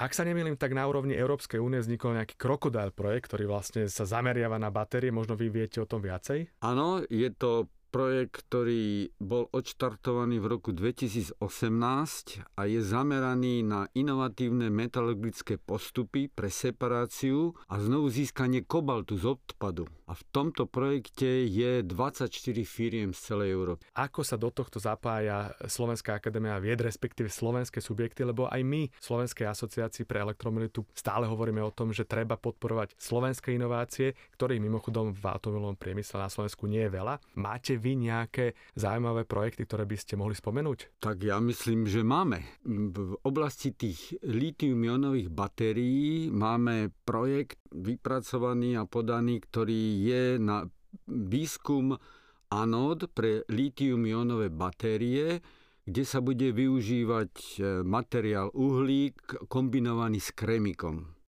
Ak sa nemýlim, tak na úrovni Európskej únie vznikol nejaký krokodil projekt, ktorý vlastne sa zameriava na batérie. Možno vy viete o tom viacej? Áno, je to projekt, ktorý bol odštartovaný v roku 2018 a je zameraný na inovatívne metalurgické postupy pre separáciu a znovu získanie kobaltu z odpadu. A v tomto projekte je 24 firiem z celej Európy. Ako sa do tohto zapája Slovenská akadémia vied, respektíve slovenské subjekty, lebo aj my v Slovenskej asociácii pre elektromobilitu stále hovoríme o tom, že treba podporovať slovenské inovácie, ktorých mimochodom v atomobilovom priemysle na Slovensku nie je veľa. Máte vy nejaké zaujímavé projekty, ktoré by ste mohli spomenúť? Tak ja myslím, že máme. V oblasti tých litium-ionových batérií máme projekt vypracovaný a podaný, ktorý je na výskum anód pre litium-ionové batérie, kde sa bude využívať e, materiál uhlík kombinovaný s kremikom.